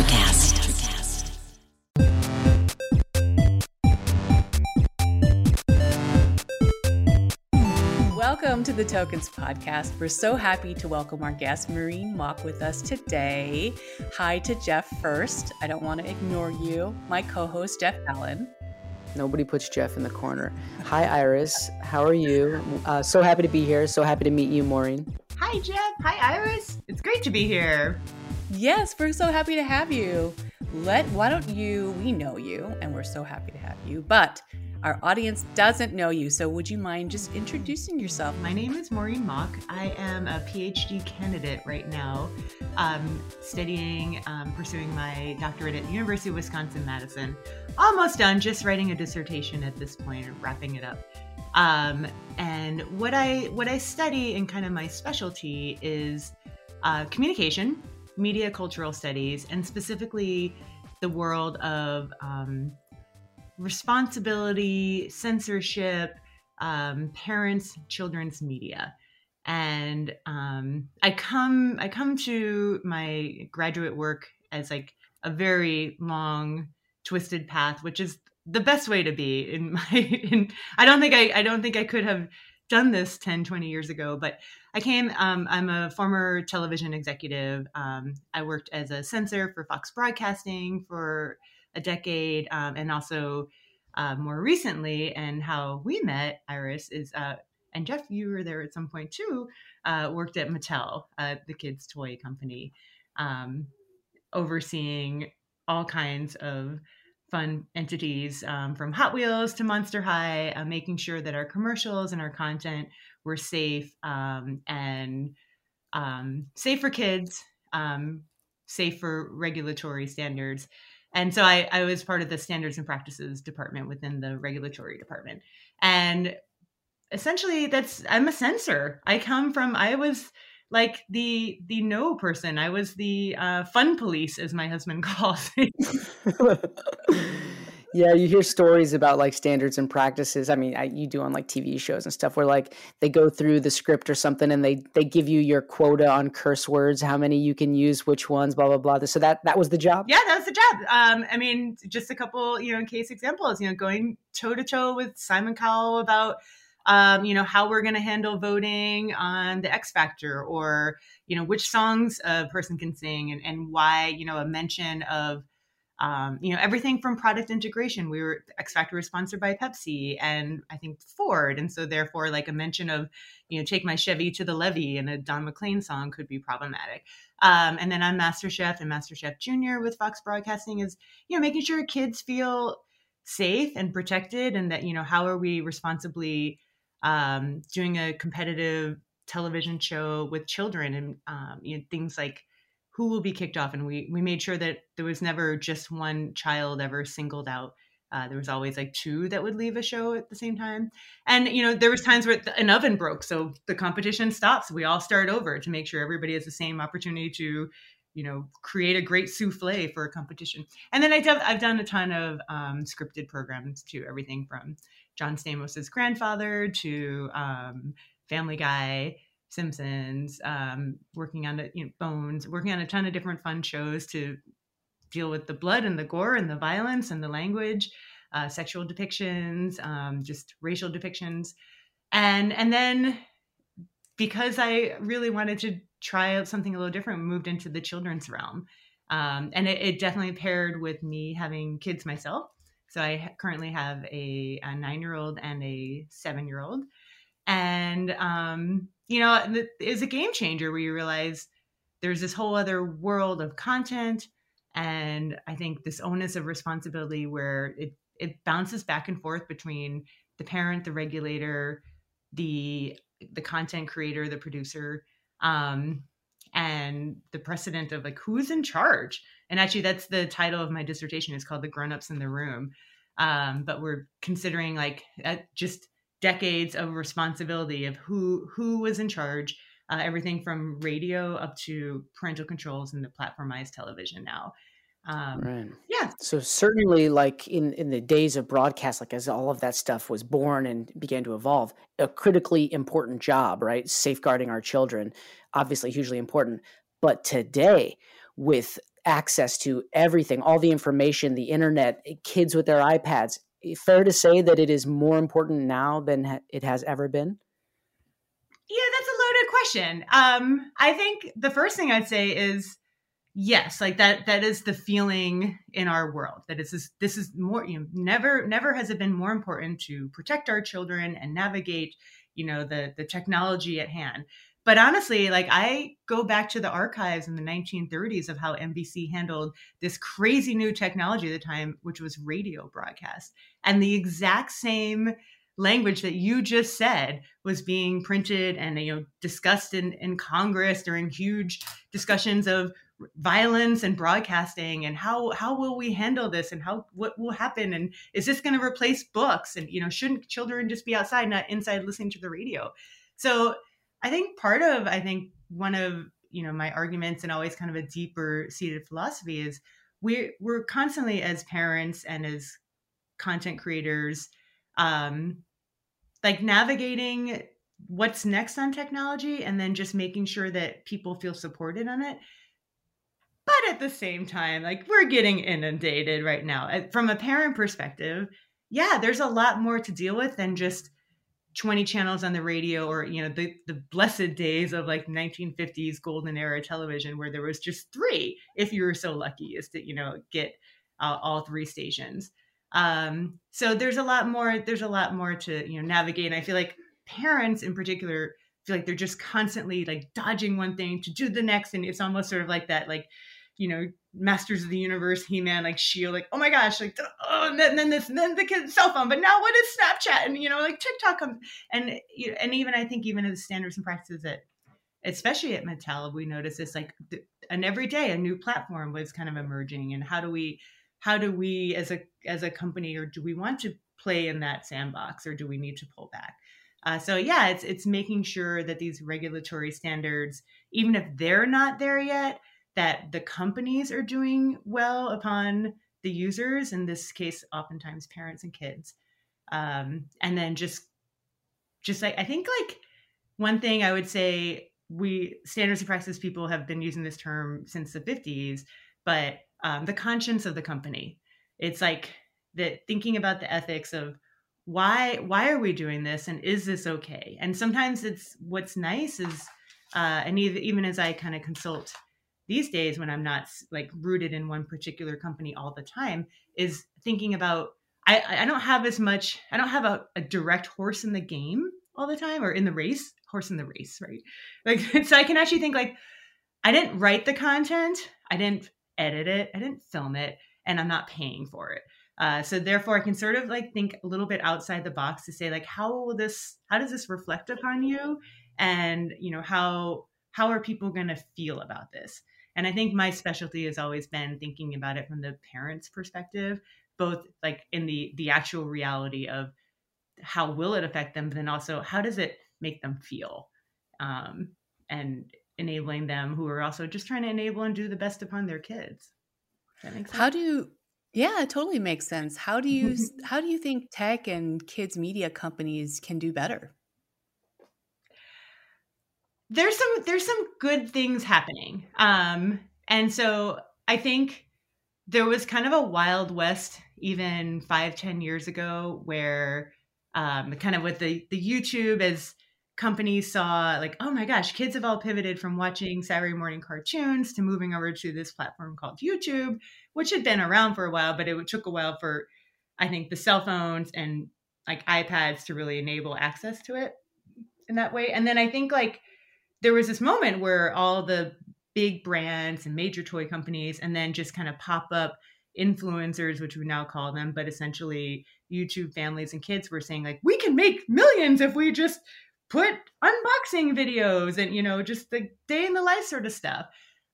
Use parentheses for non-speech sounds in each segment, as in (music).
Electrocast. Welcome to the Toekenz Podcast. We're so happy to welcome our guest, Maureen Mauk, with us today. Hi to Jeff first. I don't want to ignore you. My co host, Jeff Allen. Nobody puts Jeff in the corner. Hi, Iris. How are you? Uh, so happy to be here. So happy to meet you, Maureen. Hi, Jeff. Hi, Iris. It's great to be here. Yes, we're so happy to have you. Let why don't you? We know you, and we're so happy to have you. But our audience doesn't know you, so would you mind just introducing yourself? My name is Maureen Mauk. I am a PhD candidate right now, um, studying, um, pursuing my doctorate at the University of Wisconsin Madison. Almost done, just writing a dissertation at this point, wrapping it up. Um, and what I what I study and kind of my specialty is uh, communication, media cultural studies, and specifically the world of um, responsibility, censorship, um, parents, children's media. And um, I come I come to my graduate work as like a very long, twisted path, which is the best way to be in (laughs) my in, I don't think I I don't think I could have done this 10 20 years ago but i came um, i'm a former television executive um, i worked as a censor for fox broadcasting for a decade, um, and also uh, more recently, and how we met, Iris, is uh, and Jeff, you were there at some point too. Uh, worked at Mattel, uh, the kids' toy company, um, overseeing all kinds of fun entities um, from Hot Wheels to Monster High, uh, making sure that our commercials and our content were safe um, and um, safe for kids, um, safe for regulatory standards, and so I, I was part of the standards and practices department within the regulatory department. And essentially that's I'm a censor. I come from I was like the the no person. I was the uh, fun police, as my husband (laughs) calls it. Yeah, you hear stories about like standards and practices. I mean, I, you do on like TV shows and stuff where like they go through the script or something and they they give you your quota on curse words, how many you can use, which ones, blah blah blah. So that that was the job. Yeah, that was the job. Um, I mean, just a couple, you know, case examples. You know, going toe to toe with Simon Cowell about um, you know, how we're going to handle voting on the X Factor or, you know, which songs a person can sing and, and why, you know, a mention of um, you know everything from product integration. We were x factor was sponsored by pepsi and i think ford. And so therefore like a mention of you know take my chevy to the levee and a don mclean song could be problematic. Um, and then on masterchef and masterchef junior with fox broadcasting is you know making sure kids feel safe and protected and that you know how are we responsibly um, doing a competitive television show with children and um, you know, things like who will be kicked off. And we we made sure that there was never just one child ever singled out. Uh, there was always like two that would leave a show at the same time. And you know there was times where an oven broke so the competition stops. We all start over to make sure everybody has the same opportunity to you know create a great souffle for a competition. And then I have i've done a ton of um, scripted programs too everything from john stamos's grandfather to um, family guy Simpsons, um, working on you know, Bones, working on a ton of different fun shows to deal with the blood and the gore and the violence and the language, uh, sexual depictions, um, just racial depictions, and and then because I really wanted to try out something a little different, moved into the children's realm, um, and it, it, definitely paired with me having kids myself. So I currently have a, a nine-year-old and a seven-year-old, and um, you know, it is a game changer where you realize there's this whole other world of content. And I think this onus of responsibility where it, it bounces back and forth between the parent, the regulator, the the content creator, the producer, um, and the precedent of like who's in charge. And actually, that's the title of my dissertation. it's called "The Grown Ups in the Room." Um, but we're considering like just decades of responsibility of who who was in charge uh, everything from radio up to parental controls and the platformized television now um, right yeah so certainly like in in the days of broadcast like as all of that stuff was born and began to evolve a critically important job right safeguarding our children obviously hugely important but today with access to everything, all the information, the internet, eh, kids with their iPads. Eh, fair to say that it is more important now than it has ever been? Yeah, that's a loaded question. Um, I think the first thing I'd say is yes, like that that is the feeling in our world. That is this, this is more you know, never never has it been more important to protect our children and navigate, you know, the the technology at hand but honestly like i go back to the archives in the 1930s of how nbc handled this crazy new technology at the time which was radio broadcast and the exact same language that you just said was being printed and you know discussed in, in congress during huge discussions of violence and broadcasting and how how will we handle this and how what will happen? And is this going to replace books? And you know shouldn't children just be outside not inside listening to the radio? So I think part of I think one of you know my arguments and always kind of a deeper seated philosophy is we're we're constantly as parents and as content creators um like navigating what's next on technology and then just making sure that people feel supported on it but at the same time like we're getting inundated right now. From a parent perspective yeah there's a lot more to deal with than just 20 channels on the radio or you know the the blessed days of like 1950s golden era television where there was just three if you were so lucky as to you know get uh, all three stations. Um so there's a lot more there's a lot more to you know navigate. And i feel like parents in particular feel like they're just constantly like dodging one thing to do the next. And it's almost sort of like that like you know Masters of the Universe, He Man, like Shield, like oh my gosh, like oh, and then, then this, and then the kid's cell phone. But now what is Snapchat? And you know, like TikTok comes, and and even I think even the standards and practices that, especially at Mattel, we notice this like, and every day a new platform was kind of emerging, and how do we, how do we as a as a company, or do we want to play in that sandbox, or do we need to pull back? Uh, so yeah, it's it's making sure that these regulatory standards, even if they're not there yet that the companies are doing well upon the users, in this case, oftentimes parents and kids. Um, and then just, just like, I think like one thing I would say we standards and practices people have been using this term since the 50s, but um, the conscience of the company. It's like that thinking about the ethics of why why are we doing this and is this okay? And sometimes it's what's nice is uh, and even as I kind of consult these days when i'm not like rooted in one particular company all the time is thinking about i i don't have as much i don't have a, a direct horse in the game all the time or in the race horse in the race right? Like (laughs) so i can actually think like i didn't write the content i didn't edit it i didn't film it and i'm not paying for it. Uh, so therefore i can sort of like think a little bit outside the box to say like how will this how does this reflect upon you? And you know how how are people going to feel about this and I think my specialty has always been thinking about it from the parent's perspective, both like in the the actual reality of how will it affect them, but then also how does it make them feel, um, and enabling them who are also just trying to enable and do the best upon their kids. That makes sense. How do you? Yeah, it totally makes sense. How do you (laughs) how do you think tech and kids media companies can do better? There's some there's some good things happening. Um, and so I think there was kind of a wild west even five ten years ago where um, kind of with the the YouTube as companies saw like oh my gosh kids have all pivoted from watching saturday morning cartoons to moving over to this platform called youtube which had been around for a while but it took a while for i think the cell phones and like ipads to really enable access to it in that way and then i think like there was this moment where all the big brands and major toy companies and then just kind of pop up influencers which we now call them but essentially youtube families and kids were saying like we can make millions if we just put unboxing videos and you know just the day in the life sort of stuff.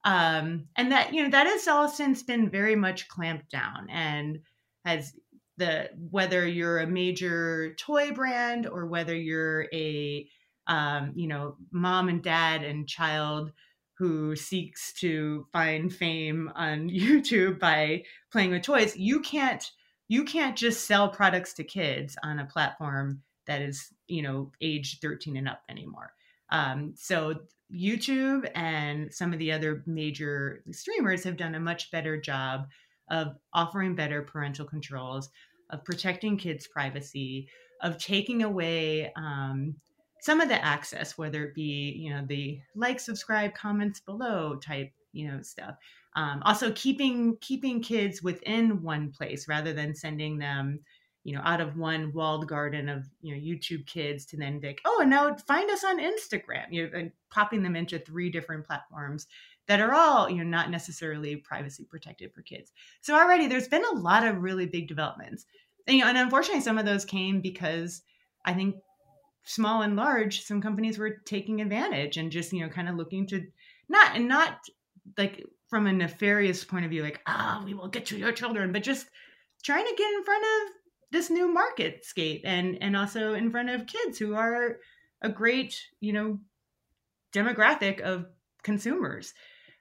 Um, and that you know that has all since been very much clamped down and has the whether you're a major toy brand or whether you're a um, you know, mom and dad and child who seeks to find fame on (laughs) YouTube by playing with toys, you can't you can't just sell products to kids on a platform that is you know age 13 and up anymore. Um, so YouTube and some of the other major streamers have done a much better job of offering better parental controls, of protecting kids' privacy, of taking away um, some of the access, whether it be you know the like, subscribe, comments below type you know stuff. Um, also, keeping keeping kids within one place rather than sending them you know out of one walled garden of you know youtube kids to then like oh and now find us on instagram you know and popping them into three different platforms that are all you know not necessarily privacy protected for kids so already there's been a lot of really big developments and, you know, and unfortunately some of those came because i think small and large some companies were taking advantage and just you know kind of looking to not and not like from a nefarious point of view like ah oh, we will get to your children but just trying to get in front of this new market skate and and also in front of kids who are a great you know demographic of consumers.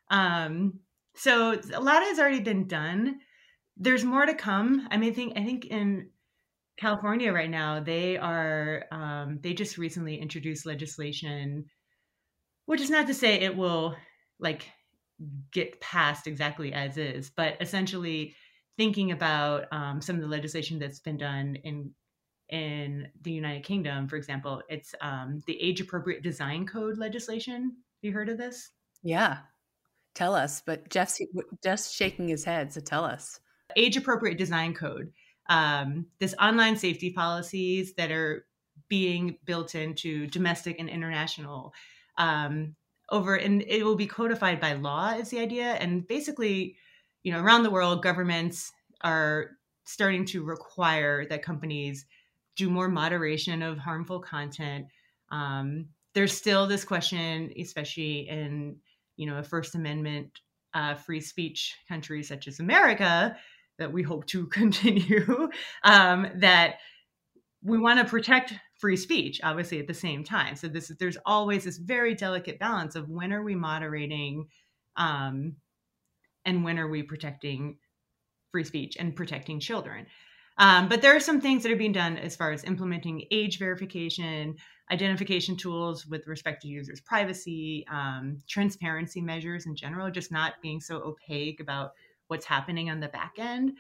Um so a lot has already been done. There's more to come. I mean i think i think in california right now they are um they just recently introduced legislation which is not to say it will like get passed exactly as is but essentially thinking about um, some of the legislation that's been done in in the United Kingdom, for example, it's um, the age appropriate design code legislation. Have you heard of this? Yeah, tell us. But Jeff's just shaking his head, so tell us. Age appropriate design code. Um, this online safety policies that are being built into domestic and international um, over, and it will be codified by law. Is the idea, and basically you know, around the world, governments are starting to require that companies do more moderation of harmful content. Um, there's still this question, especially in you know a First Amendment uh, free speech country such as America, that we hope to (laughs) continue. um, that we want to protect free speech, obviously at the same time. So this there's always this very delicate balance of when are we moderating um, and when are we protecting free speech and protecting children. Um, but there are some things that are being done as far as implementing age verification, identification tools with respect to users' privacy, um, transparency measures in general, just not being so opaque about what's happening on the back end.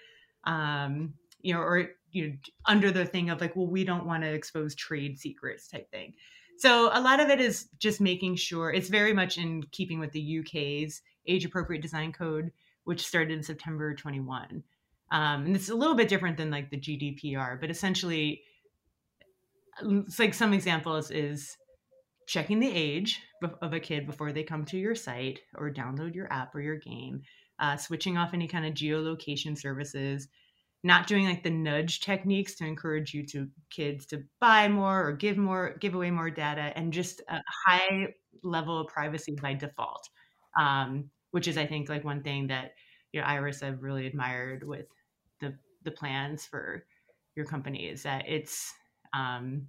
Um, you know, or you know, under the thing of like, well, we don't want to expose trade secrets type thing. So a lot of it is just making sure it's very much in keeping with the UK's age appropriate design code, which started in September 21. Um, and it's a little bit different than like the GDPR, but essentially, it's like some examples is checking the age of a kid before they come to your site or download your app or your game, uh, switching off any kind of geolocation services, not doing like the nudge techniques to encourage you to kids to buy more or give more, give away more data, and just a high level of privacy by default. Um, which is I think like one thing that you know Iris I've really admired with the the plans for your company is that it's um,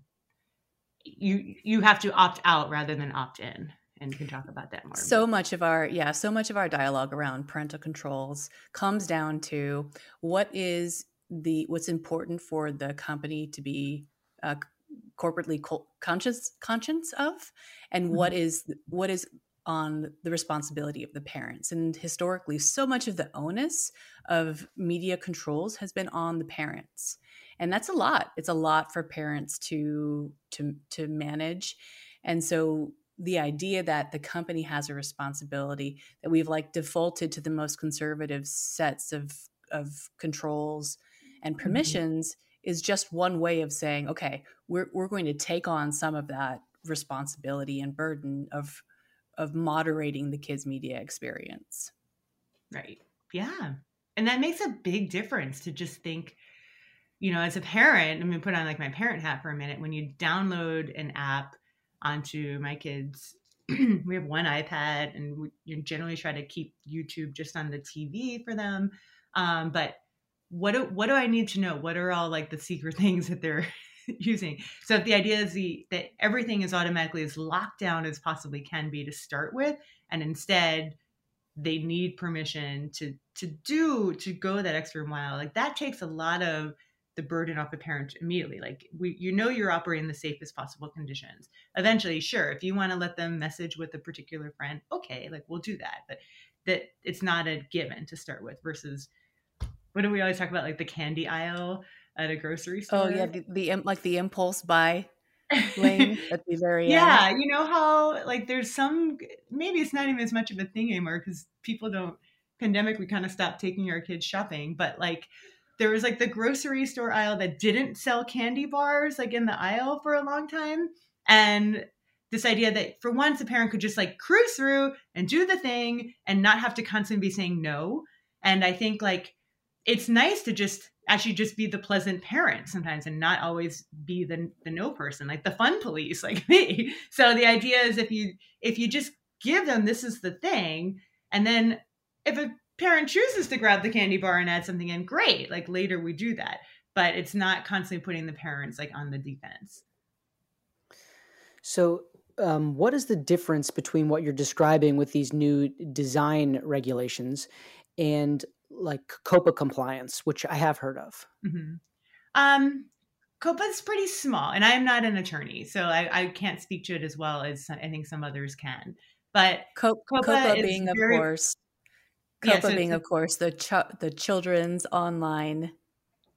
you you have to opt out rather than opt in and you can talk about that more so much of our yeah so much of our dialogue around parental controls comes down to what is the what's important for the company to be uh, corporately conscious conscience of and mm-hmm. what is what is on the responsibility of the parents. And historically, so much of the onus of media controls has been on the parents. And that's a lot. It's a lot for parents to to to manage. And so the idea that the company has a responsibility that we've like defaulted to the most conservative sets of of controls and mm-hmm. permissions mm-hmm. is just one way of saying okay we're, we're going to take on some of that responsibility and burden of of moderating the kids media experience right yeah and that makes a big difference to just think you know as a parent i'm gonna put on like my parent hat for a minute when you download an app onto my kids (clears throat) we have one ipad and we generally try to keep youtube just on the tv for them um, but what do, what do i need to know what are all like the secret (laughs) things that they're (laughs) using. So the idea is the that everything is automatically as locked down as possibly can be to start with, and instead they need permission to to do to go that extra mile. Like that takes a lot of the burden off the parent immediately. Like we, you know, you're operating the safest possible conditions. Eventually, sure, if you want to let them message with a particular friend, okay, like we'll do that. But that it's not a given to start with. Versus, what do we always talk about? Like the candy aisle at a grocery store. Oh yeah, the, the like the impulse buy (laughs) lane at the very yeah, end. you know how like there's some maybe it's not even as much of a thing anymore because people don't pandemic we kind of stopped taking our kids shopping, but like there was like the grocery store aisle that didn't sell candy bars like in the aisle for a long time. And this idea that for once a parent could just like cruise through and do the thing and not have to constantly be saying no. And i think like it's nice to just actually just be the pleasant parent sometimes and not always be the, the no person like the fun police (laughs) like me. So the idea is if you if you just give them this is the thing and then if a parent chooses to grab the candy bar and add something in, great. Like later we do that. But it's not constantly putting the parents like on the defense. So um, what is the difference between what you're describing with these new design regulations and like COPPA compliance, which I have heard of? Mm-hmm. Um, COPPA is pretty small, and I am not an attorney, so I, I, can't speak to it as well as I think some others can. But COPA COPPA being, very, of course, COPPA yeah, so being, of course, the ch- the children's online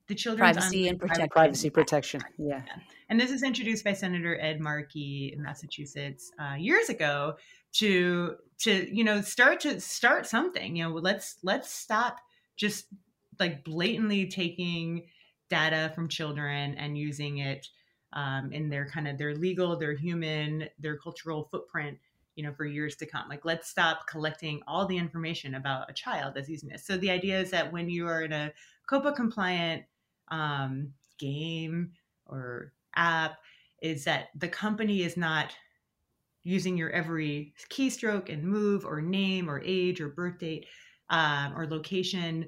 the children's privacy and protection. Privacy protection. Yeah. yeah. And this was introduced by Senator Ed Markey in Massachusetts uh, years ago to to you know start to start something. You know, let's let's stop just like blatantly taking data from children and using it um, in their kind of their legal, their human, their cultural footprint you know for years to come. Like let's stop collecting all the information about a child that's using this so the idea is that when you are in a COPPA compliant um, game or app is that the company is not using your every keystroke and move or name or age or birth date um, or location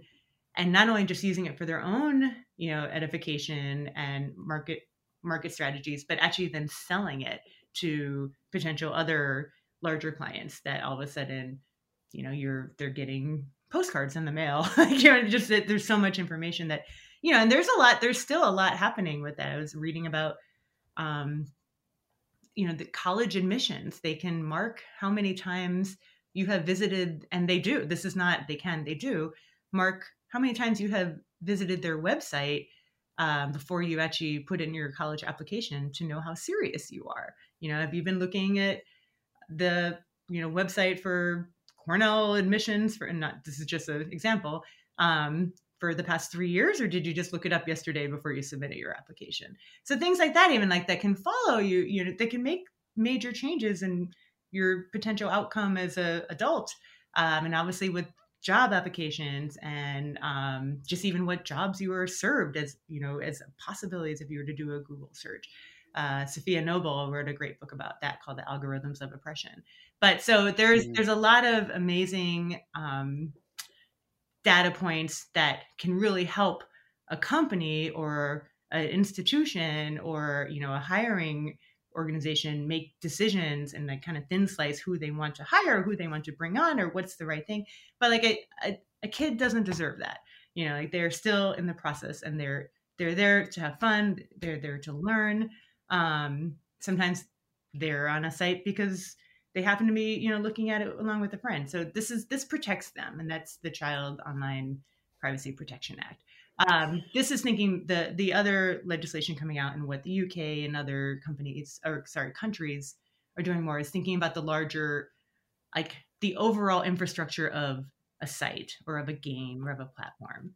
and not only just using it for their own you know edification and market market strategies but actually then selling it to potential other larger clients that all of a sudden, you know, you're they're getting postcards in the mail. (laughs) you know, just that there's so much information that, you know, and there's a lot, there's still a lot happening with that. I was reading about um, you know, the college admissions. They can mark how many times you have visited, and they do. This is not they can, they do mark how many times you have visited their website um, before you actually put in your college application to know how serious you are. You know, have you been looking at the you know website for Cornell admissions for and not this is just an example um, for the past three years or did you just look it up yesterday before you submitted your application? So things like that even like that can follow you you know they can make major changes in your potential outcome as a adult um, and obviously with job applications and um, just even what jobs you are served as you know as possibilities if you were to do a google search uh, Safiya Noble wrote a great book about that called The Algorithms of Oppression. But so there's mm-hmm. there's a lot of amazing um, data points that can really help a company or an institution or you know a hiring organization make decisions and like kind of thin slice who they want to hire, who they want to bring on, or what's the right thing. But like a, a, a kid doesn't deserve that. You know, like they're still in the process and they're they're there to have fun. They're there to learn. Um, sometimes they're on a site because they happen to be, you know, looking at it along with a friend. So this is this protects them, and that's the Child Online Privacy Protection Act. Um, this is thinking the the other legislation coming out and what the UK and other companies or sorry countries are doing more is thinking about the larger, like the overall infrastructure of a site or of a game or of a platform.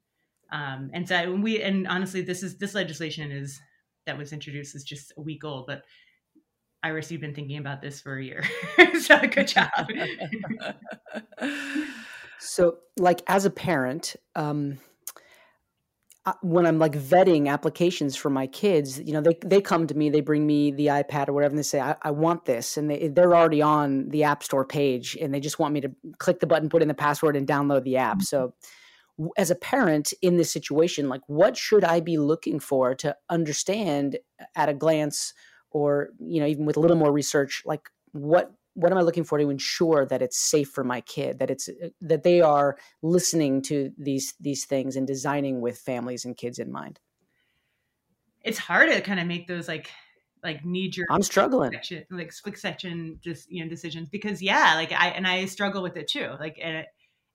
Um, and so we and honestly, this is this legislation is that was introduced is just a week old, but Iris, you've been thinking about this for a year. (laughs) so good job. so, like as a parent, um, when I'm like vetting applications for my kids, you know, they, they come to me, they bring me the iPad or whatever, and they say, I, I, want this. And they, they're already on the App Store page and they just want me to click the button, put in the password, and download the app. Mm-hmm. So as a parent in this situation like what should i be looking for to understand at a glance or you know even with a little more research like what what am i looking for to ensure that it's safe for my kid that it's uh, that they are listening to these these things and designing with families and kids in mind? It's hard to kind of make those like like need your I'm struggling. section, like split section just you know decisions because yeah like I and I struggle with it too like and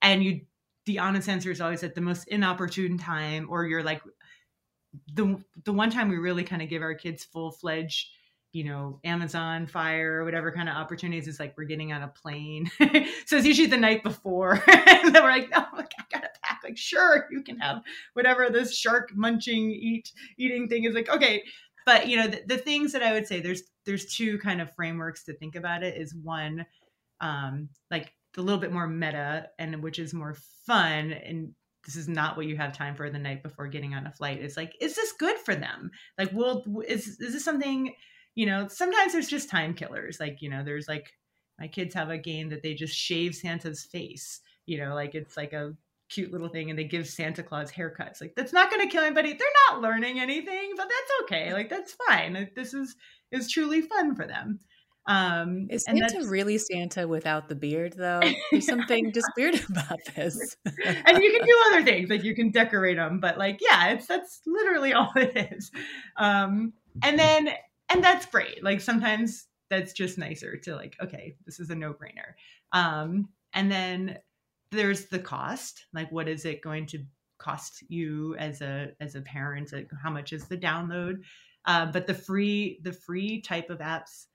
and you the honest answer is always at the most inopportune time or you're like the the one time we really kind of give our kids full fledged you know, Amazon fire or whatever kind of opportunities is like we're getting on a plane. (laughs) so it's usually the night before. (laughs) and we're like, no, like, I gotta pack. Like, sure, you can have whatever this shark munching eat eating thing is like, okay. But you know, the, the things that I would say there's there's two kind of frameworks to think about it is one, um, like a little bit more meta and which is more fun and this is not what you have time for the night before getting on a flight. It's like, is this good for them? Like, will is is this something you know, sometimes there's just time killers. Like, you know, there's like my kids have a game that they just shave Santa's face. You know, like it's like a cute little thing and they give Santa Claus haircuts. Like that's not going to kill anybody. They're not learning anything, but that's okay. Like that's fine. this is is truly fun for them. Um, is Santa really Santa without the beard though? There's something just (laughs) weird (laughs) about this. and you can do other things like you can decorate them, but like yeah, it's that's literally (laughs) all it is. Um, and then and that's great. Like sometimes that's just nicer to like, okay, this is a no brainer. Um, and then there's the cost. Like, what is it going to cost you as a as a parent? Like, how much is the download? Uh, but the free the free type of apps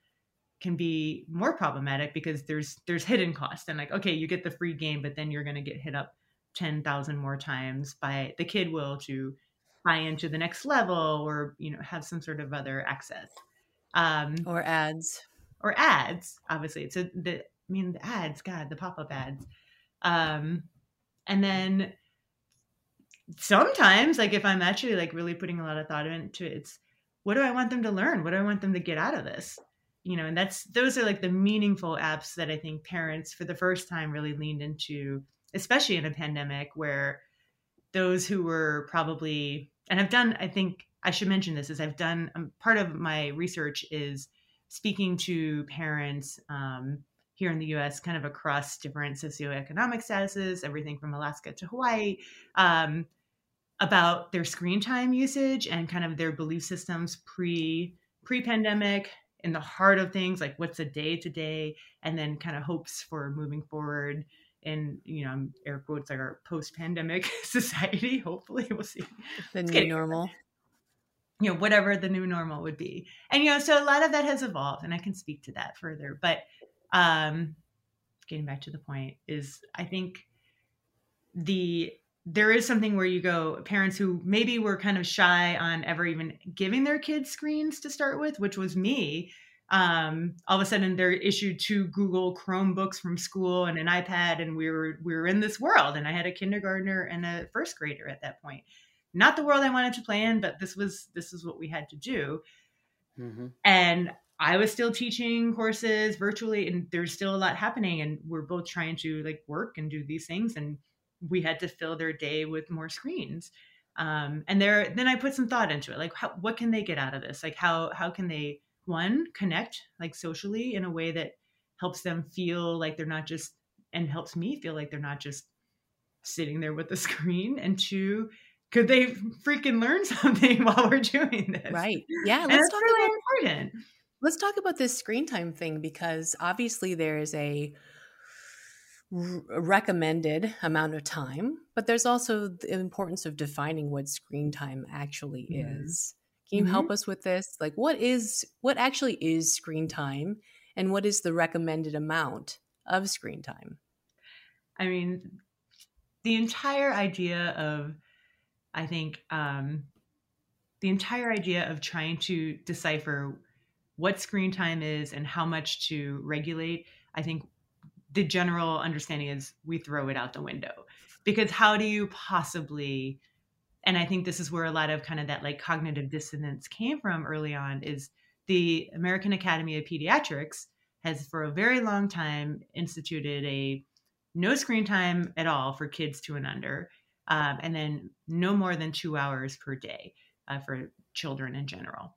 can be more problematic because there's there's hidden cost and like okay you get the free game but then you're going to get hit up 10,000 more times by the kid will to buy into the next level or you know have some sort of other access. Um or ads. or ads obviously. So the i mean the ads god the pop-up ads. Um and then sometimes like if i'm actually like really putting a lot of thought into it it's what do i want them to learn? What do i want them to get out of this you know and that's those are like the meaningful apps that i think parents for the first time really leaned into especially in a pandemic where those who were probably and I've done, I think I should mention this is I've done um, part of my research is speaking to parents um, here in the US, kind of across different socioeconomic statuses, everything from Alaska to Hawaii, um, about their screen time usage and kind of their belief systems pre pre pandemic in the heart of things, like what's a day to day, and then kind of hopes for moving forward in you know air quotes like our post-pandemic (laughs) society hopefully we'll see. The it's new normal. You know whatever the new normal would be. And you know so a lot of that has evolved and i can speak to that further but um getting back to the point is i think the there is something where you go parents who maybe were kind of shy on ever even giving their kids screens to start with which was me um, all of a sudden they're issued two Google Chromebooks from school and an iPad, and we were we were in this world. And I had a kindergartner and a first grader at that point. Not the world I wanted to play in, but this was this is what we had to do. Mm-hmm. And I was still teaching courses virtually, and there's still a lot happening. And we're both trying to like work and do these things, and we had to fill their day with more screens. Um, and there, then I put some thought into it, like how, what can they get out of this? Like how how can they one connect like socially in a way that helps them feel like they're not just and helps me feel like they're not just sitting there with the (laughs) screen and two could they freaking learn (laughs) something while we're doing this right yeah let's talk really about important let's talk about this screen time thing because obviously there is a recommended amount of time but there's also the importance of defining what screen time actually mm-hmm. is can you mm-hmm. help us with this? Like what is what actually is screen time and what is the recommended amount of screen time? I mean, the entire idea of I think um the entire idea of trying to decipher what screen time is and how much to regulate, I think the general understanding is we throw it out the window. Because how do you possibly and i think this is where a lot of kind of that like cognitive dissonance came from early on is the american academy of pediatrics has for a very long time instituted a no screen time at all for kids two and under um, and then no more than two hours per day uh, for children in general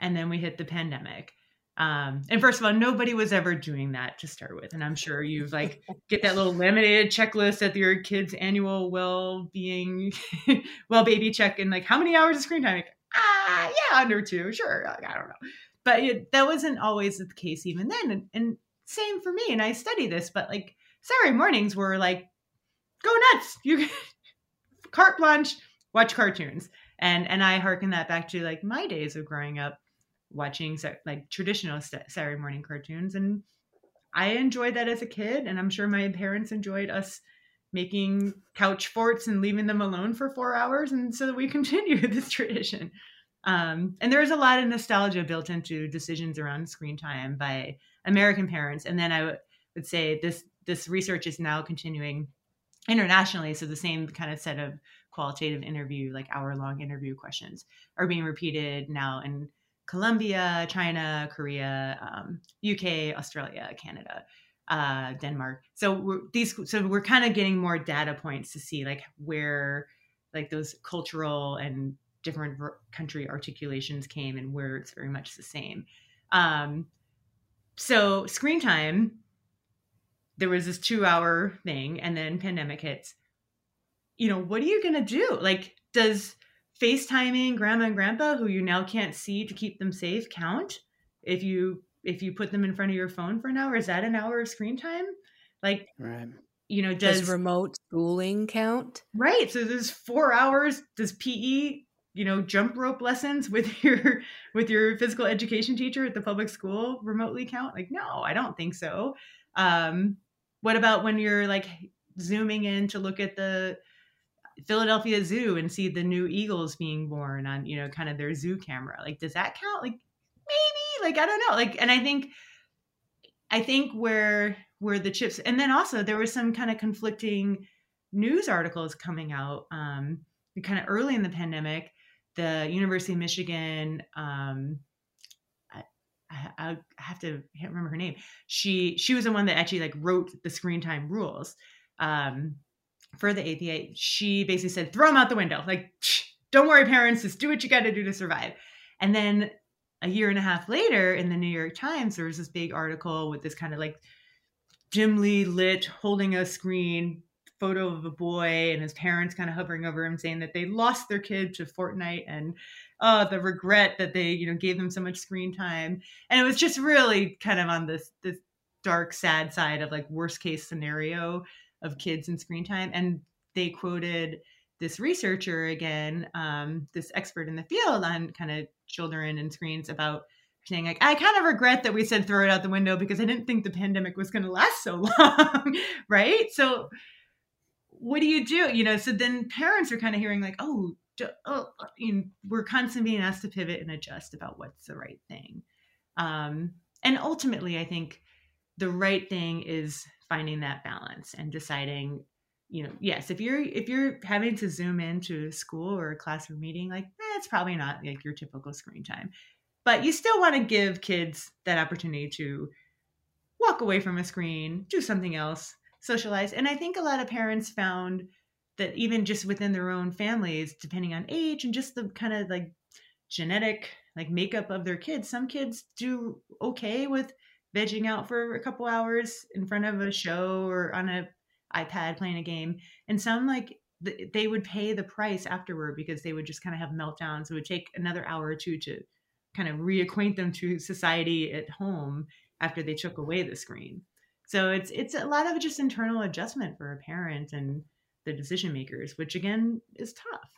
and then we hit the pandemic um, and first of all, nobody was ever doing that to start with. And I'm sure you've like get that little laminated checklist at your kid's annual well-being, (laughs) well baby check and like how many hours of screen time? Like, ah, yeah, under two, sure. I don't know. But it, that wasn't always the case even then. And, and same for me. And I study this, but like Saturday mornings were like, go nuts. You (laughs) carte blanche, watch cartoons. And and I hearken that back to like my days of growing up watching like traditional Saturday morning cartoons and I enjoyed that as a kid and I'm sure my parents enjoyed us making couch forts and leaving them alone for 4 hours and so we (laughs) continue this tradition. Um, and there's a lot of nostalgia built into decisions around screen time by American parents. And then I w- would say this this research is now continuing internationally. So the same kind of set of qualitative interview, like hour long interview questions, are being repeated now in Colombia, China, Korea, um, UK, Australia, Canada, uh, Denmark. So we're, these, so we're kind of getting more data points to see like where, like those cultural and different country articulations came and where it's very much the same. Um, so screen time, there was this two hour thing, and then pandemic hits. You know, what are you gonna do? Like, does FaceTiming grandma and grandpa who you now can't see to keep them safe count? If you if you put them in front of your phone for an hour, is that an hour of screen time? Like, right you know does, does, remote schooling count right so there's four hours does pe you know jump rope lessons with (laughs) your with your physical education teacher at the public school remotely count like no i don't think so um what about when you're like zooming in to look at the philadelphia zoo and see the new eagles being born on you know kind of their zoo camera like does that count like maybe like i don't know like and i think i think where where the chips and then also there was some kind of conflicting news articles coming out um kind of early in the pandemic the University of Michigan. Um, I, I, have to I can't remember her name. She she was the one that actually like wrote the screen time rules um, for the APA. She basically said throw them out the window. Like don't worry, parents, just do what you got to do to survive. And then a year and a half later, in the New York Times, there was this big article with this kind of like dimly lit, holding a screen photo of a boy and his parents kind of hovering over him saying that they lost their kid to Fortnite and oh the regret that they you know gave them so much screen time and it was just really kind of on this this dark sad side of like worst case scenario of kids and screen time and they quoted this researcher again um, this expert in the field on kind of children and screens about saying like i kind of regret that we said throw it out the window because i didn't think the pandemic was going to last so (laughs) long right so what do you do? You know, so then parents are kind of hearing like, oh, oh you know, we're constantly being asked to pivot and adjust about what's the right thing. Um, and ultimately, I think the right thing is finding that balance and deciding, you know, yes, if you're if you're having to zoom into a school or a classroom meeting, like eh, probably not like your typical screen time, but you still want to give kids that opportunity to walk away from a screen, do something else socialize. And I think a lot of parents found that even just within their own families, depending on age and just the kind of like genetic like makeup of their kids, some kids do okay with vegging out for a couple hours in front of a show or on a iPad playing a game, and some like they would pay the price afterward because they would just kind of have meltdowns. It would take another hour or two to kind of reacquaint them to society at home after they took away the screen. So it's it's a lot of just internal adjustment for a parent and the decision makers, which again is tough.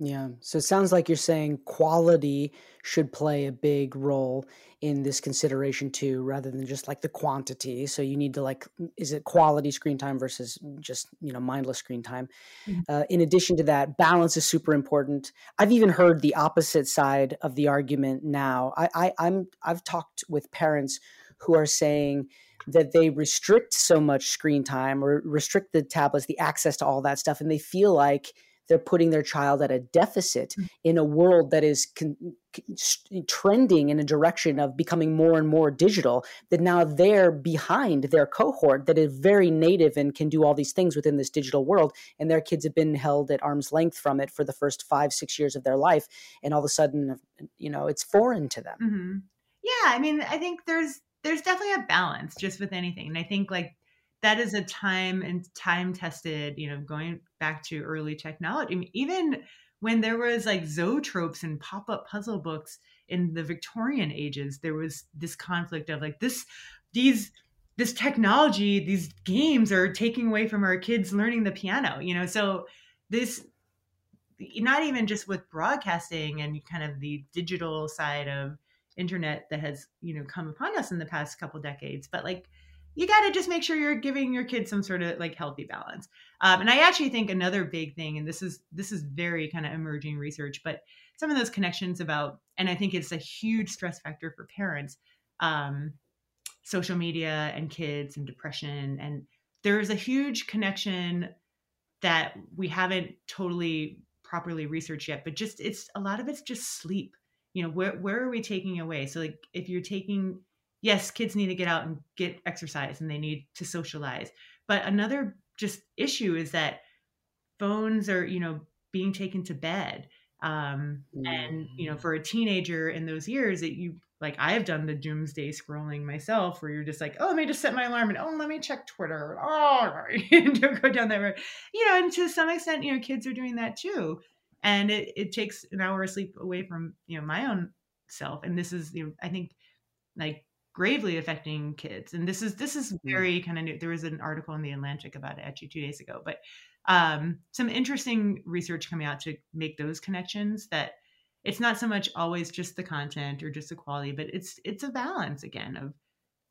Yeah. So it sounds like you're saying quality should play a big role in this consideration too, rather than just like the quantity. So you need to like, is it quality screen time versus just, you know, mindless screen time? Mm-hmm. Uh, in addition to that, balance is super important. I've even heard the opposite side of the argument now. I, I I'm, I've talked with parents who are saying, that they restrict so much screen time or restrict the tablets, the access to all that stuff, and they feel like they're putting their child at a deficit mm. in a world that is con- trending in a direction of becoming more and more digital that now they're behind their cohort that is very native and can do all these things within this digital world and their kids have been held at arm's length from it for the first five six years of their life and all of a sudden you know it's foreign to them mm-hmm. yeah i mean i think there's there's definitely a balance just with anything. And I think like that is a time and time tested, you know, going back to early technology. I mean, even when there was like zoetropes and pop-up puzzle books in the Victorian ages, there was this conflict of like this, these, this technology, these games are taking away from our kids learning the piano, you know? So this, not even just with broadcasting and kind of the digital side of internet that has, you know, come upon us in the past couple decades, but like, you got to just make sure you're giving your kids some sort of like healthy balance. Um, and I actually think another big thing, and this is this is very kind of emerging research, but some of those connections about, and I think it's a huge stress factor for parents, um, social media and kids and depression, and there's a huge connection that we haven't totally properly researched yet, but just it's a lot of it's just sleep. You know, where where are we taking away? So like if you're taking yes, kids need to get out and get exercise and they need to socialize. But another just issue is that phones are, you know, being taken to bed. Um, and you know, mm. for a teenager in those years that you like I have done the doomsday scrolling myself where you're just like, oh, let me just set my alarm and oh, let me check Twitter. (laughs) Oh, (laughs) don't go down that road. You know, and to some extent, you know, kids are doing that too. And it, it takes an hour of sleep away from, you know, my own self. And this is, you know, I think like gravely affecting kids and this is this is mm-hmm. very kind of new there was an article in the atlantic about it actually two days ago but um, some interesting research coming out to make those connections that it's not so much always just the content or just the quality but it's it's a balance again of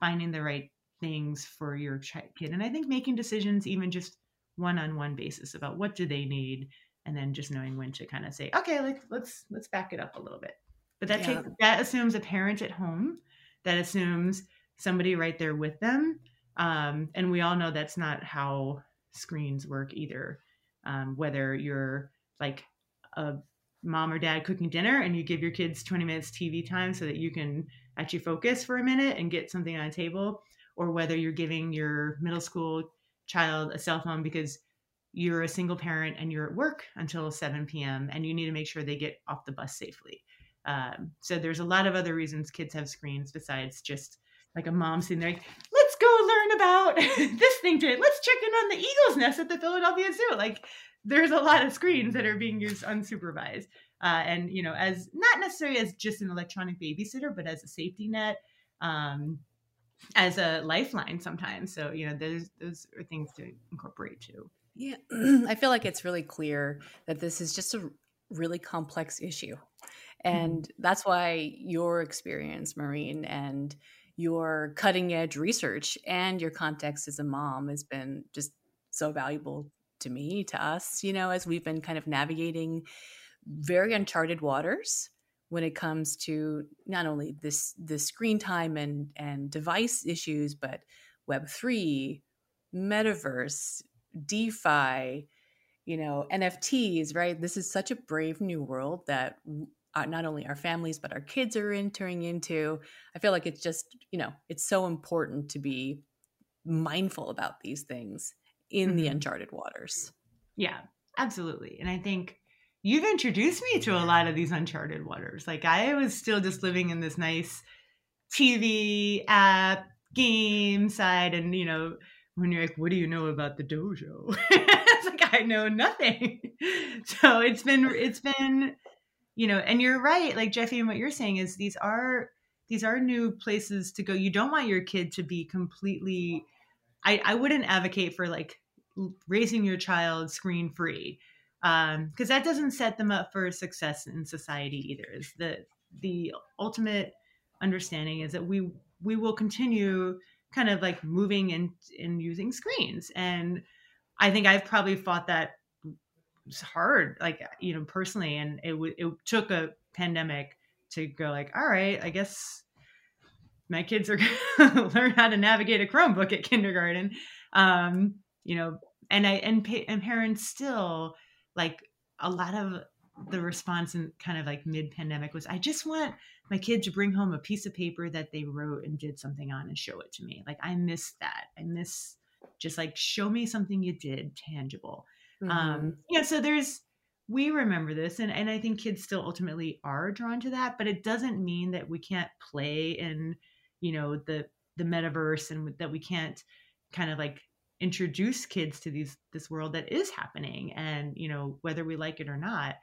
finding the right things for your kid and i think making decisions even just one-on-one basis about what do they need and then just knowing when to kind of say okay like let's let's back it up a little bit but that yeah. takes that assumes a parent at home that assumes somebody right there with them. Um, and we all know that's not how screens work either. Um, whether you're like a mom or dad cooking dinner and you give your kids 20 minutes TV time so that you can actually focus for a minute and get something on a table, or whether you're giving your middle school child a cell phone because you're a single parent and you're at work until 7 p.m. and you need to make sure they get off the bus safely. Um, so there's a lot of other reasons kids have screens besides just like a mom sitting there, like, let's go learn about (laughs) this thing today. Let's check in on the eagle's nest at the Philadelphia Zoo. Like there's a lot of screens that are being used unsupervised. Uh, and you know, as not necessarily as just an electronic babysitter, but as a safety net, um, as a lifeline sometimes. So you know, those those are things to incorporate too. Yeah, (clears throat) I feel like it's really clear that this is just a really complex issue. Mm-hmm. And mm-hmm. that's why your experience, Maureen, and your cutting edge research and your context as a mom has been just so valuable to me, to us, you know, as we've been kind of navigating very uncharted waters when it comes to not only this the screen time and and device issues, but Web three, metaverse, DeFi, you know, NFTs. Right, this is such a brave new world that uh, not only our families but our kids are entering into. I feel like it's just you know it's so important to be mindful about these things in mm-hmm. the uncharted waters. Yeah absolutely and i think you've introduced me to a lot of these uncharted waters like i was still just living in this nice tv app game side and you know when you're like what do you know about the dojo? (laughs) It's like i know nothing. (laughs) So it's been it's been you know and you're right like jeffy and what you're saying is these are these are new places to go. You don't want your kid to be completely i i wouldn't advocate for like raising your child screen free um because that doesn't set them up for success in society either is the the ultimate understanding is that we we will continue kind of like moving and and using screens and i think i've probably fought that was hard, like you know, personally, and it w- it took a pandemic to go like, all right, I guess my kids are (laughs) gonna learn how to navigate a Chromebook at kindergarten, um, you know, and I and pa- and parents still like a lot of the response in kind of like mid pandemic was, I just want my kid to bring home a piece of paper that they wrote and did something on and show it to me. Like I miss that. I miss just like show me something you did tangible. Um, mm-hmm. Um, yeah, so there's we remember this and, and I think kids still ultimately are drawn to that, but it doesn't mean that we can't play in, you know, the the metaverse and that we can't kind of like introduce kids to these this world that is happening and you know whether we like it or not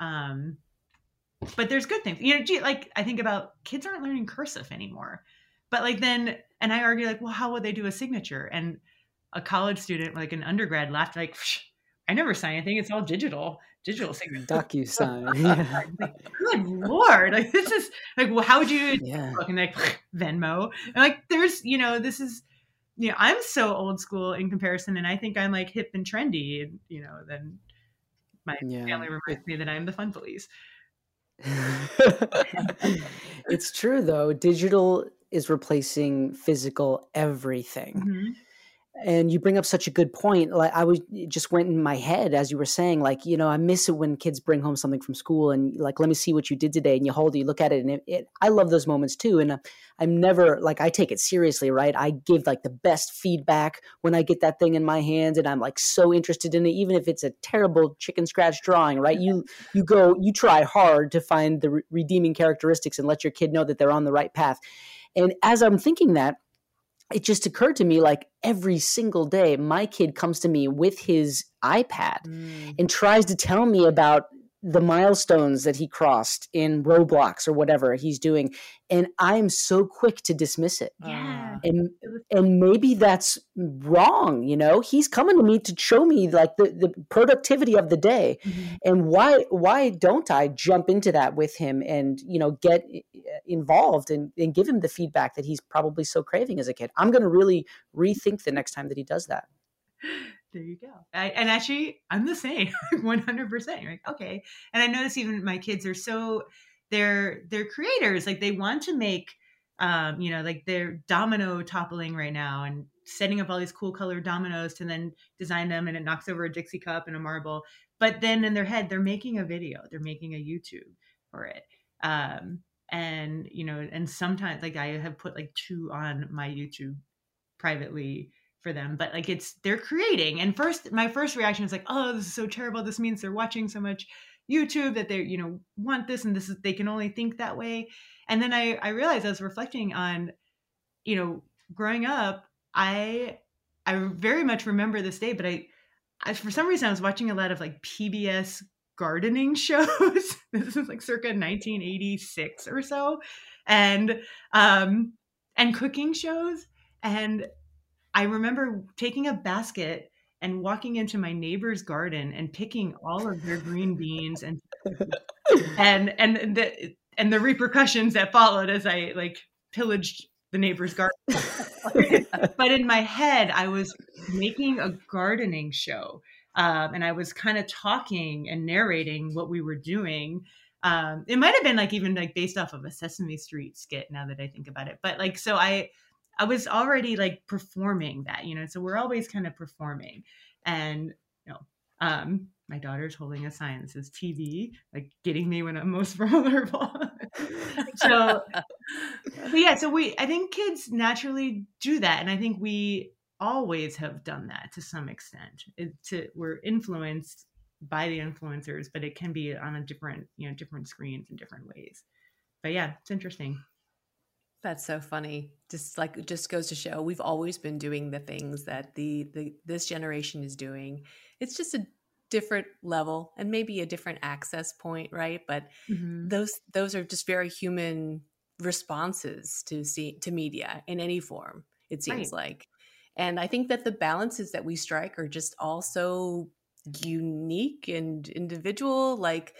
Um, but there's good things. You know, gee, like I think about kids aren't learning cursive anymore. But like then, and I argue like, well, how would they do a signature? And a college student, like an undergrad, laughed like, (laughs) I never sign anything. It's all digital, digital signature. DocuSign. (laughs) yeah. like, good lord! Like this is like, well, how would you? Yeah. And like (laughs) Venmo, and like there's, you know, this is, you know, I'm so old school in comparison, and I think I'm like hip and trendy, and you know, then my yeah. family reminds me that I'm the fun police. (laughs) it's true though. Digital is replacing physical everything. Mm-hmm and you bring up such a good point like i was just went in my head as you were saying like you know i miss it when kids bring home something from school and like let me see what you did today and you hold it you look at it and it, it i love those moments too and uh, i'm never like i take it seriously right? I give like the best feedback when i get that thing in my hands and i'm like so interested in it even if it's a terrible chicken scratch drawing right? You you go you try hard to find the re- redeeming characteristics and let your kid know that they're on the right path. And as i'm thinking that it just occurred to me like every single day my kid comes to me with his ipad mm. and tries to tell me about the milestones that he crossed in Roblox or whatever he's doing and I'm so quick to dismiss it. Yeah. Ah. And and maybe that's wrong, you know? He's coming to me to show me like the, the productivity of the day. Mm-hmm. And why why don't I jump into that with him and, you know, get eh, eh, involved and, and give him the feedback that he's probably so craving as a kid? I'm going to really rethink the next time that he does that (laughs) there you go. I, and actually, I'm the same, (laughs) 100. percent Like, okay. And I notice even my kids are so they're they're creators. Like they want to make, um, you know, like they're domino toppling right now and setting up all these cool colored dominoes to then design them, and it knocks over a Dixie cup and a marble. But then in their head, they're making a video. They're making a YouTube for it. Um, and you know, and sometimes like I have put like two on my YouTube privately for them but like it's they're creating. And first my first reaction was like oh this is so terrible. This means they're watching so much youtube that they you know want this and this is they can only think that way. And then i i realized i was reflecting on you know growing up i i very much remember this day but i, I for some reason i was watching a lot of like pbs gardening (laughs) shows. This is like circa 1986 or so. And um and cooking shows. And I remember taking a basket and walking into my neighbor's garden and picking all of their green beans and (laughs) and and the and the repercussions that followed as I like pillaged the neighbor's garden. (laughs) but in my head, I was making a gardening show, um, and I was kind of talking and narrating what we were doing. Um, it might have been like even like based off of a Sesame Street skit. Now that I think about it, but like so I I was already like performing that, you know. So we're always kind of performing, and you know, um, my daughter's holding a sign that says TV, like getting me when I'm most (laughs) vulnerable. so, but yeah, so we, I think kids naturally do that, and I think we always have done that to some extent. It, to we're influenced by the influencers, but it can be on a different, you know, different screens in different ways. But yeah, it's interesting. That's so funny. Just like it just goes to show we've always been doing the things that the the this generation is doing. It's just a different level and maybe a different access point, right? But mm-hmm. those those are just very human responses to see to media in any form. It seems right. like, and I think that the balances that we strike are just also unique and individual. Like,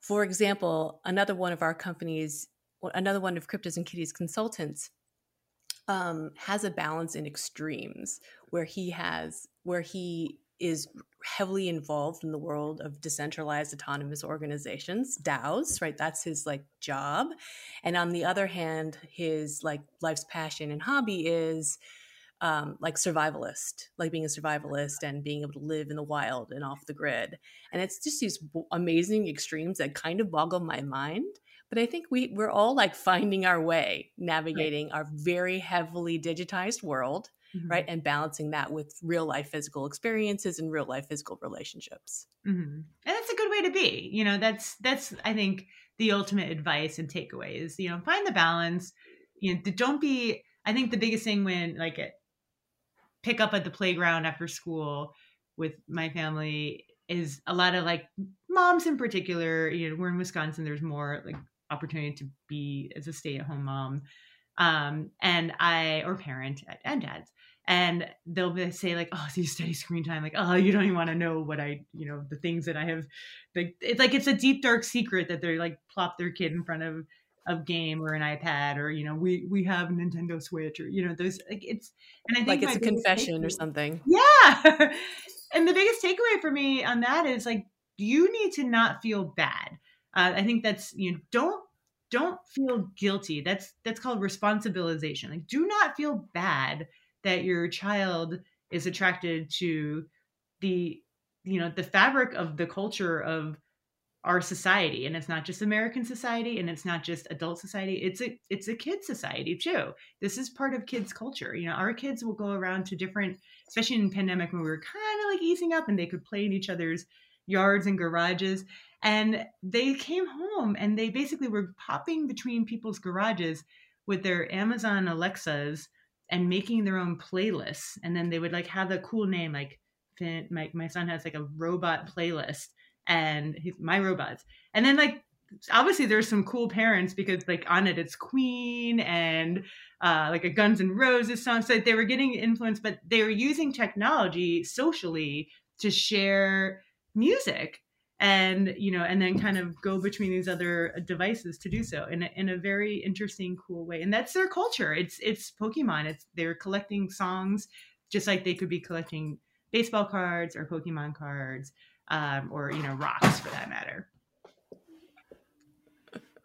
for example, another one of our companies another one of Cryptos and Kitties consultants um, has a balance in extremes where he has where he is heavily involved in the world of decentralized autonomous organizations DAOs right? That's his like job. And on the other hand his like life's passion and hobby is um, like survivalist, like being a survivalist and being able to live in the wild and off the grid. And it's just these amazing extremes that kind of boggle my mind but i think we we're all like finding our way navigating right. our very heavily digitized world mm-hmm. right and balancing that with real life physical experiences and real life physical relationships mm-hmm. and that's a good way to be you know that's that's i think the ultimate advice and takeaway is you know find the balance you know don't be i think the biggest thing when like it, pick up at the playground after school with my family is a lot of like moms in particular, you know, we're in Wisconsin, there's more like opportunity to be as a stay-at-home mom. Um, and I or parent and dads. And they'll say like, "Oh, so you study screen time?" Like, "Oh, you don't even want to know what I, you know, the things that I have." Like, it's like it's a deep dark secret that they're like plop their kid in front of a game or an iPad or you know we we have a Nintendo Switch or you know those like it's and I think like it's a confession or something. Yeah, (laughs) and the biggest takeaway for me on that is like you need to not feel bad. Uh, I think that's you know don't don't feel guilty. That's that's called responsibilization. Like do not feel bad that your child is attracted to the you know the fabric of the culture of our society and it's not just american society and it's not just adult society it's a it's a kid society too this is part of kids culture you know our kids will go around to different especially in pandemic when we were kind of like easing up and they could play in each other's yards and garages and they came home and they basically were popping between people's garages with their amazon alexas and making their own playlists and then they would like have a cool name like my, my son has like a robot playlist and he's my robots. And then like obviously there's some cool parents because like on it it's Queen and uh, like a Guns N' Roses song. So they were getting influenced, but they were using technology socially to share music and you know and then kind of go between these other devices to do so in a, in a very interesting cool way and that's their culture it's it's pokemon it's they're collecting songs just like they could be collecting baseball cards or pokemon cards um, or you know rocks for that matter.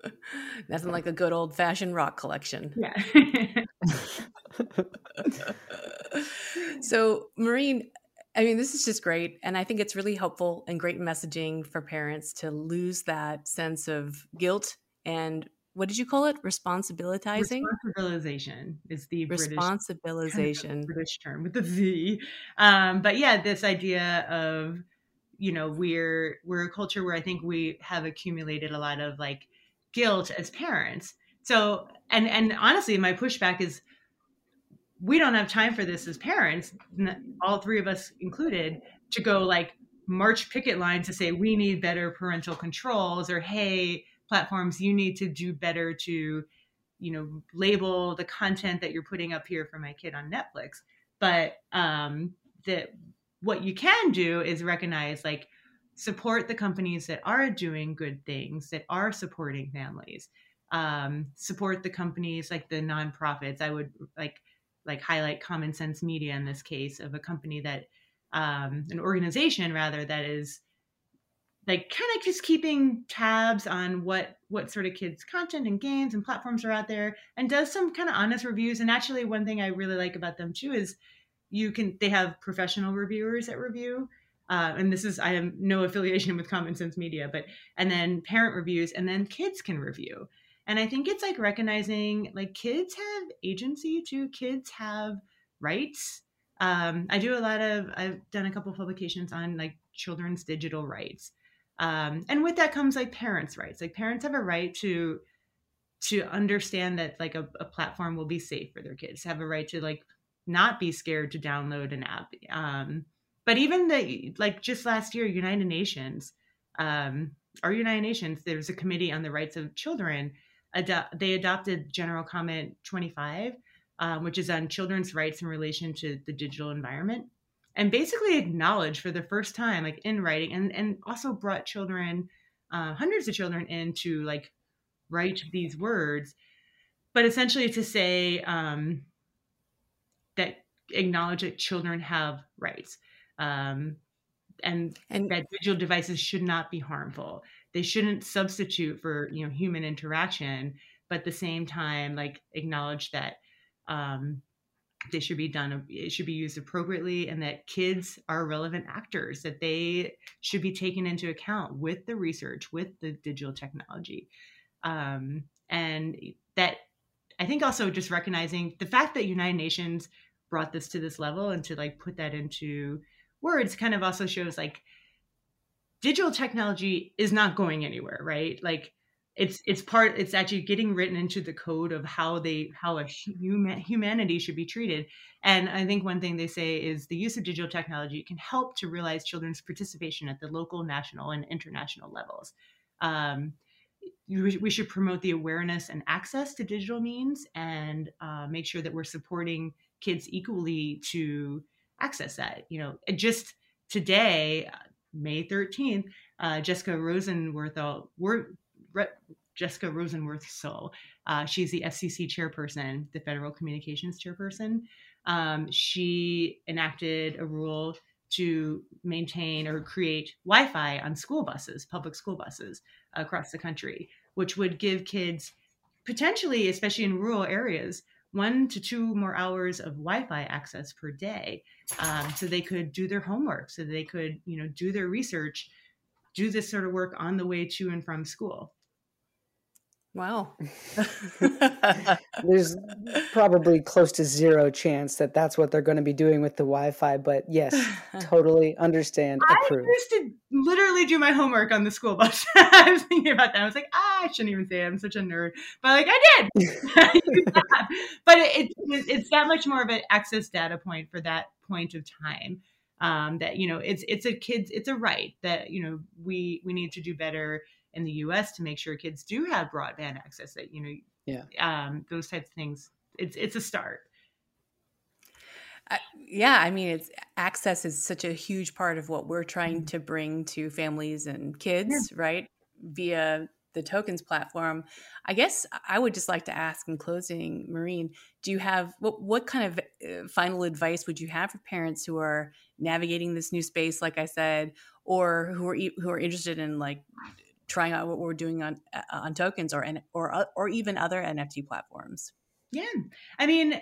(laughs) Nothing like a good old fashioned rock collection. Yeah. (laughs) (laughs) so, Maureen, I mean, this is just great. And I think it's really helpful and great messaging for parents to lose that sense of guilt and what did you call it? Responsibilizing? Responsibilization is the responsibilization British, British term with the V. Um, but yeah, this idea of you know we're we're a culture where i think we have accumulated a lot of like guilt as parents so and and honestly my pushback is we don't have time for this as parents all three of us included to go like march picket line to say we need better parental controls or hey platforms you need to do better to you know label the content that you're putting up here for my kid on netflix. But um that what you can do is recognize like support the companies that are doing good things that are supporting families. Um, support the companies like the nonprofits. I would like like highlight common sense media in this case of a company that um, an organization rather that is like kind of just keeping tabs on what what sort of kids content and games and platforms are out there and does some kind of honest reviews. And actually one thing i really like about them too is you can they have professional reviewers that review uh, and this is i have no (laughs) affiliation with common sense media but and then parent reviews and then kids can review and i think it's like recognizing like kids have agency too kids have rights um, i do a lot of i've done a couple publications on like children's digital rights um, and with that comes like parents rights like parents have a right to to understand that like a, a platform will be safe for their kids have a right to like not be scared to download an app. Um, but even the like just last year, United Nations, um, our United Nations, there was a committee on the rights of children. Ado- they adopted General Comment 25, um, which is on children's rights in relation to the digital environment, and basically acknowledged for the first time, like in writing, and and also brought children, uh, hundreds of children, in to like write these words, but essentially to say um, that acknowledge that children have rights um, and, and that digital devices should not be harmful they shouldn't substitute for you know human interaction but at the same time like acknowledge that um, they should be done it should be used appropriately and that kids are relevant actors that they should be taken into account with the research with the digital technology. Um, and that i think also just recognizing the fact that united nations brought this to this level and to like put that into words kind of also shows like digital technology is not going anywhere right? Like it's it's part it's actually getting written into the code of how they how a human humanity should be treated. And i think one thing they say is the use of digital technology can help to realize children's participation at the local national and international levels. Um, we should promote the awareness and access to digital means and uh, make sure that we're supporting kids equally to access that. You know just today may 13th uh, Jessica Rosenworcel Jessica Rosenworcel So uh, she's the FCC chairperson, the Federal Communications chairperson. Um, she enacted a rule to maintain or create Wi Fi on school buses, public school buses across the country, which would give kids potentially, especially in rural areas, one to two more hours of Wi-Fi access per day, um, so they could do their homework, so they could, you know, do their research, do this sort of work on the way to and from school. Wow. (laughs) There's probably close to zero chance that that's what they're going to be doing with the Wi-Fi, but yes, (laughs) totally understand. Approve. I used to literally do my homework on the school bus. (laughs) I was thinking about that. I was like, ah, I shouldn't even say it. I'm such a nerd, but like I did. but it, it, it's that much more of an access data point for that point of time. Um, that you know, it's it's a kids, it's a right that you know we we need to do better in the US to make sure kids do have broadband access that you know yeah um, those types of things it's it's a start uh, yeah i mean it's access is such a huge part of what we're trying mm-hmm. to bring to families and kids yeah. right via the Toekenz platform i guess i would just like to ask in closing maureen do you have what, what kind of uh, final advice would you have for parents who are navigating this new space like i said or who are who are interested in like trying out what we're doing on uh, on Toekenz or or uh, or even other NFT platforms. Yeah, I mean,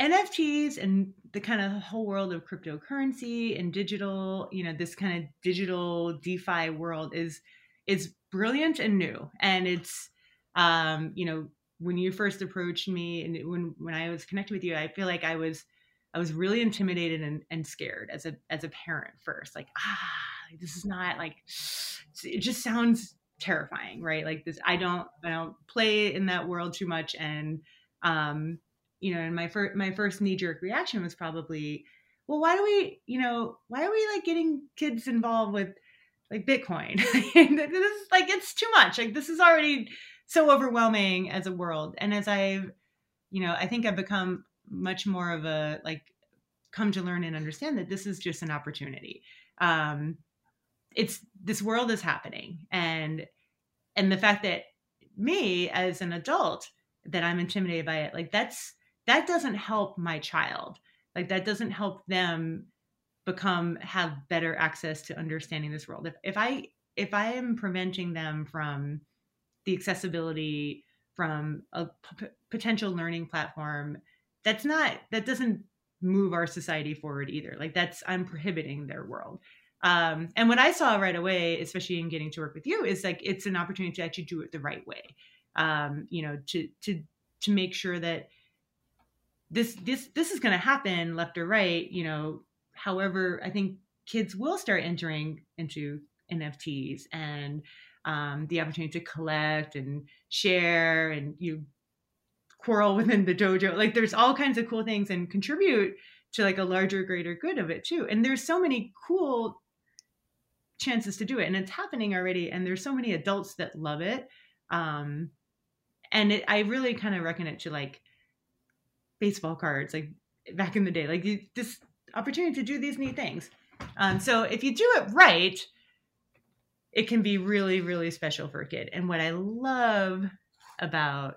NFTs and the kind of whole world of cryptocurrency and digital, you know, this kind of digital DeFi world is is brilliant and new, and it's um, you know when you first approached me and when when I was connected with you, I feel like I was I was really intimidated and, and scared as a as a parent first, like ah this is not like (sighs) it just sounds terrifying right? Like this i don't i don't play in that world too much. And um you know and my first my first knee jerk reaction was probably well why do we you know why are we like getting kids involved with like bitcoin? (laughs) This is like it's too much. Like this is already so overwhelming as a world. And as i've you know i think i've become much more of a like come to learn and understand that this is just an opportunity. Um it's this world is happening. And and the fact that me as an adult that i'm intimidated by it like that's that doesn't help my child. Like that doesn't help them become have better access to understanding this world. If, if i if i am preventing them from the accessibility from a p- potential learning platform that's not that doesn't move our society forward either. Like that's i'm prohibiting their world um, and what I saw right away, especially in getting to work with you, is like it's an opportunity to actually do it the right way. Um, you know, to to to make sure that this this this is going to happen left or right. You know, however, I think kids will start entering into NFTs and um, the opportunity to collect and share and you quarrel within the dojo. Like there's all kinds of cool things and contribute to like a larger, greater good of it too. And there's so many cool chances to do it and it's happening already and there's so many adults that love it um and it, i really kind of reckon it to like baseball cards like back in the day like this opportunity to do these neat things. Um so if you do it right it can be really really special for a kid and what i love about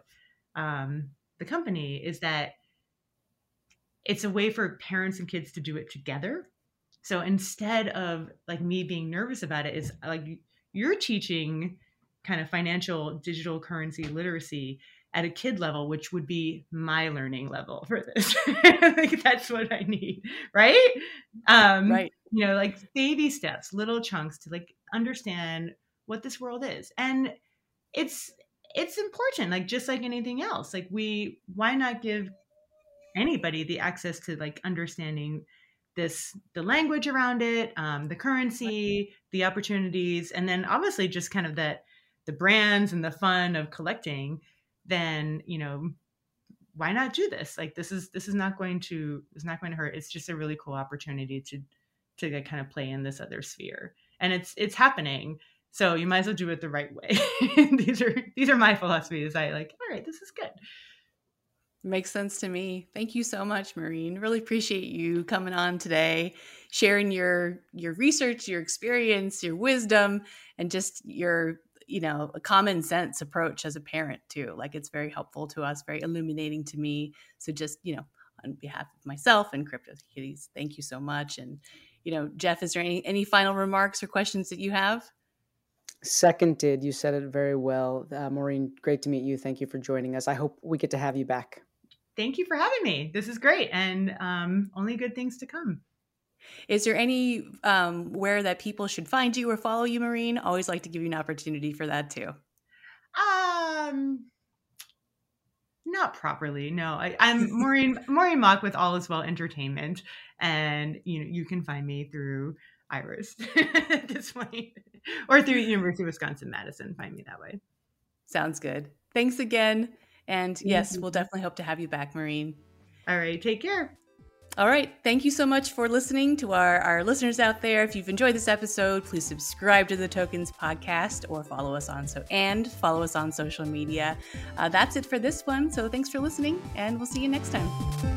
um the company is that it's a way for parents and kids to do it together so instead of like me being nervous about it, is like you're teaching kind of financial digital currency literacy at a kid level, which would be my learning level for this. (laughs) Think that's what I need, right? Um, right. You know, like baby steps, little chunks to like understand what this world is, and it's it's important. Like just like anything else, like we why not give anybody the access to like understanding this the language around it um, the currency the opportunities and then obviously just kind of that the brands and the fun of collecting, then you know why not do this? Like this is this is not going to it's not going to hurt. It's just a really cool opportunity to to kind of play in this other sphere, and it's it's happening. So you might as well do it the right way. (laughs) these are these are my philosophies. I like. All right, this is good. Makes sense to me. Thank you so much, Maureen. Really appreciate you coming on today, sharing your your research, your experience, your wisdom, and just your you know common sense approach as a parent too. Like it's very helpful to us, very illuminating to me. So just you know, on behalf of myself and Crypto Kitties, thank you so much. And you know, Jeff, is there any any final remarks or questions that you have? Seconded. You said it very well, uh, Maureen. Great to meet you. Thank you for joining us. I hope we get to have you back thank you for having me. This is great, and um, only good things to come. Is there any um, where that people should find you or follow you, Maureen? Always like to give you an opportunity for that too. Um, not properly. No, I, am (laughs) Maureen Maureen Mauk with All Is Well Entertainment, and you know you can find me through Iris (laughs) at this point, or through University of Wisconsin Madison. Find me that way. Sounds good. Thanks again. And yes, we'll definitely hope to have you back, Maureen. All right, take care. All right. Thank you so much for listening to our, our listeners out there. If you've enjoyed this episode, please subscribe to the Toekenz podcast or follow us on so and follow us on social media. Uh, that's it for this one. So thanks for listening, and we'll see you next time.